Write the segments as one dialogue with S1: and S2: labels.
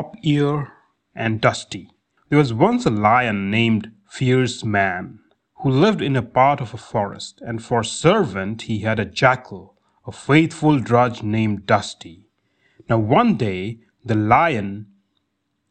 S1: Flop Ear and Dusty. There was once a lion named Fierce Mane who lived in a part of a forest, and for servant he had a jackal, a faithful drudge named Dusty. Now one day the lion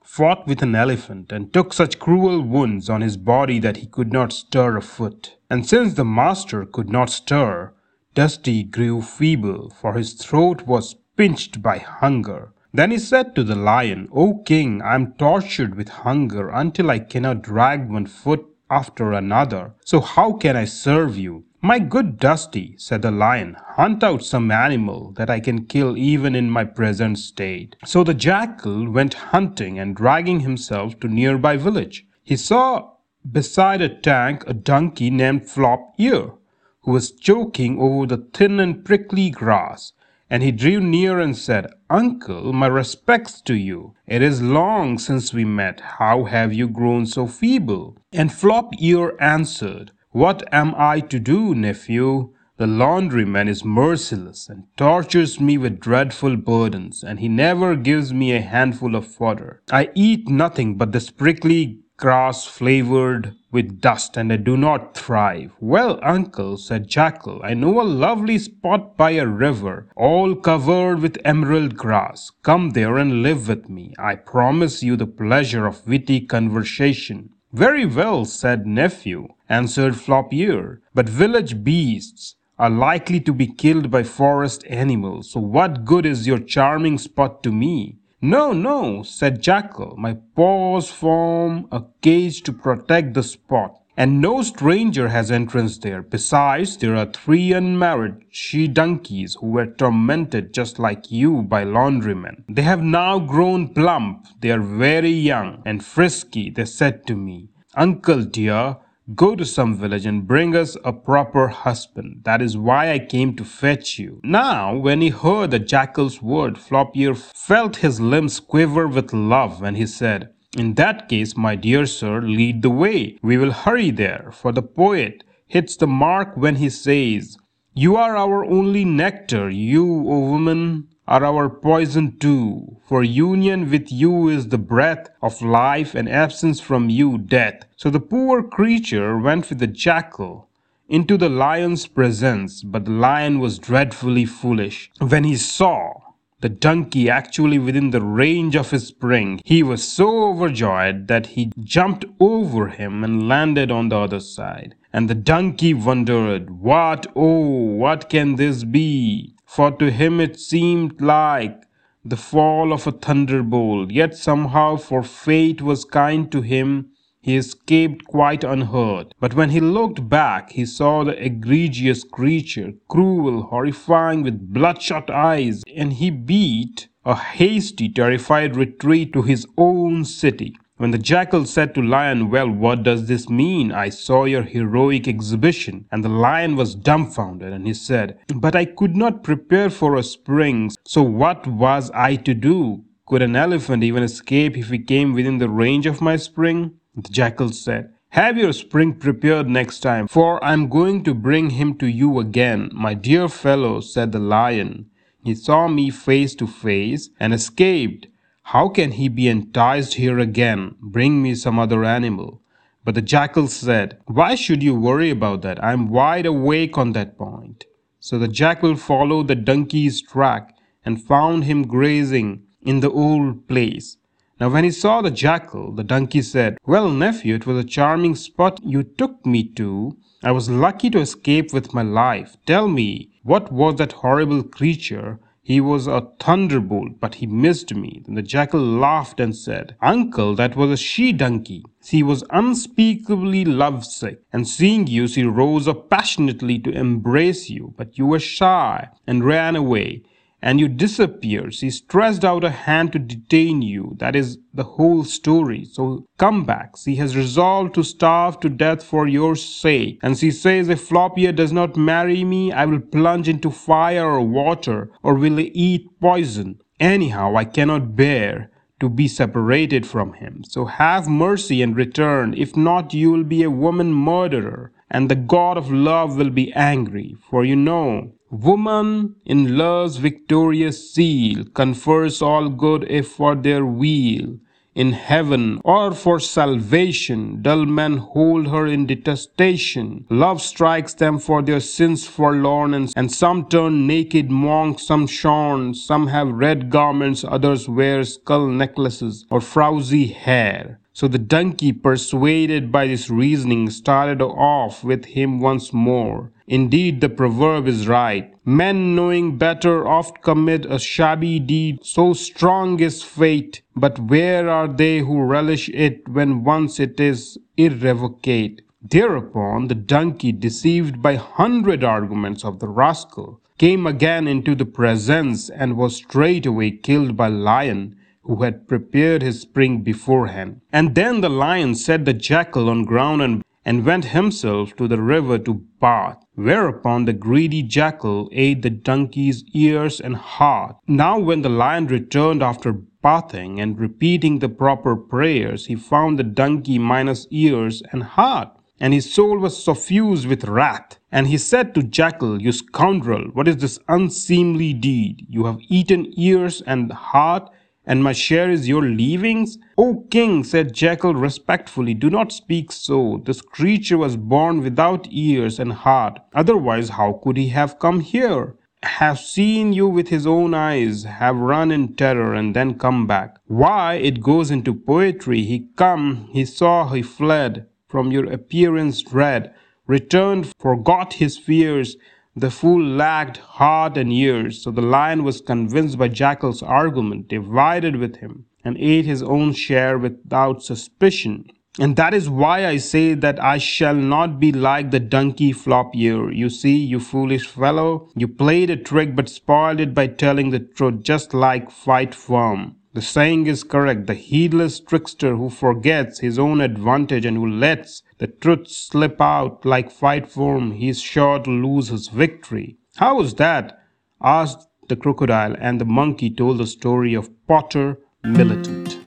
S1: fought with an elephant and took such cruel wounds on his body that he could not stir a foot. And since the master could not stir, Dusty grew feeble, for his throat was pinched by hunger. Then he said to the lion, O king, I am tortured with hunger until I cannot drag one foot after another. So how can I serve you? My good Dusty, said the lion, hunt out some animal that I can kill even in my present state. So the jackal went hunting and dragging himself to nearby village. He saw beside a tank a donkey named Flop Ear, who was choking over the thin and prickly grass and he drew near and said, Uncle, my respects to you. It is long since we met. How have you grown so feeble? And Flop Ear answered, What am I to do, nephew? The laundryman is merciless and tortures me with dreadful burdens, and he never gives me a handful of fodder. I eat nothing but this prickly grass flavored with dust, and I do not thrive. Well, uncle, said Jackal, I know a lovely spot by a river, all covered with emerald grass. Come there and live with me. I promise you the pleasure of witty conversation. Very well, said nephew, answered Flop Ear, but village beasts are likely to be killed by forest animals, so what good is your charming spot to me? No, no, said Jackal. My paws form a cage to protect the spot, and no stranger has entrance there. Besides, there are three unmarried she donkeys who were tormented just like you by laundrymen. They have now grown plump. They are very young and frisky, they said to me. Uncle dear, Go to some village and bring us a proper husband. That is why I came to fetch you. Now, when he heard the jackal's word, Flop Ear felt his limbs quiver with love, and he said, In that case, my dear sir, lead the way. We will hurry there, for the poet hits the mark when he says, You are our only nectar, you, O woman, are our poison too, for union with you is the breath of life and absence from you death. So the poor creature went with the jackal into the lion's presence, but the lion was dreadfully foolish. When he saw the donkey actually within the range of his spring, he was so overjoyed that he jumped over him and landed on the other side. And the donkey wondered, What, oh, what can this be? for to him it seemed like the fall of a thunderbolt. Yet somehow, for fate was kind to him, he escaped quite unhurt. But when he looked back, he saw the egregious creature, cruel, horrifying, with bloodshot eyes, and he beat a hasty, terrified retreat to his own city. When the jackal said to lion, Well, what does this mean? I saw your heroic exhibition. And the lion was dumbfounded, and he said, But I could not prepare for a spring, so what was I to do? Could an elephant even escape if he came within the range of my spring? The jackal said, have your spring prepared next time, for I am going to bring him to you again. My dear fellow, said the lion, he saw me face to face and escaped. How can he be enticed here again? Bring me some other animal. But the jackal said, Why should you worry about that? I am wide awake on that point. So the jackal followed the donkey's track and found him grazing in the old place. Now when he saw the jackal, the donkey said, Well, nephew, it was a charming spot you took me to. I was lucky to escape with my life. Tell me, what was that horrible creature he was a thunderbolt, but he missed me. Then the jackal laughed and said, Uncle, that was a she donkey. She was unspeakably lovesick, and seeing you, she rose up passionately to embrace you, but you were shy and ran away and you disappear. She stretched out a hand to detain you. That is the whole story. So come back. She has resolved to starve to death for your sake. And she says, if Flop Ear does not marry me, I will plunge into fire or water, or will eat poison. Anyhow, I cannot bear to be separated from him. So have mercy and return. If not, you will be a woman murderer, and the God of love will be angry. For you know Woman, in love's victorious seal, confers all good if for their weal in heaven or for salvation. Dull men hold her in detestation. Love strikes them for their sins forlorn, and, and some turn naked monks, some shorn, some have red garments, others wear skull necklaces or frowsy hair. So the donkey, persuaded by this reasoning, started off with him once more. Indeed, the proverb is right. Men knowing better oft commit a shabby deed, so strong is fate. But where are they who relish it when once it is irrevocate? Thereupon the donkey, deceived by hundred arguments of the rascal, came again into the presence and was straightway killed by lion who had prepared his spring beforehand. And then the lion set the jackal on ground and, and went himself to the river to bath. Whereupon the greedy jackal ate the donkey's ears and heart. Now when the lion returned after bathing and repeating the proper prayers, he found the donkey minus ears and heart. And his soul was suffused with wrath. And he said to Jackal, You scoundrel, what is this unseemly deed? You have eaten ears and heart, and my share is your leavings? O king, said Jackal respectfully, do not speak so. This creature was born without ears and heart. Otherwise, how could he have come here? Have seen you with his own eyes, have run in terror and then come back. Why, it goes into poetry. He come, he saw, he fled from your appearance dread, returned, forgot his fears, the fool lacked heart and ears, so the lion was convinced by Jackal's argument, divided with him, and ate his own share without suspicion. And that is why I say that I shall not be like the donkey flop ear. You see, you foolish fellow, you played a trick but spoiled it by telling the truth, just like Fight Worm. The saying is correct. The heedless trickster who forgets his own advantage and who lets the truth slip out like Fight Worm, he is sure to lose his victory. How is that? asked the crocodile, and the monkey told the story of Potter Militant.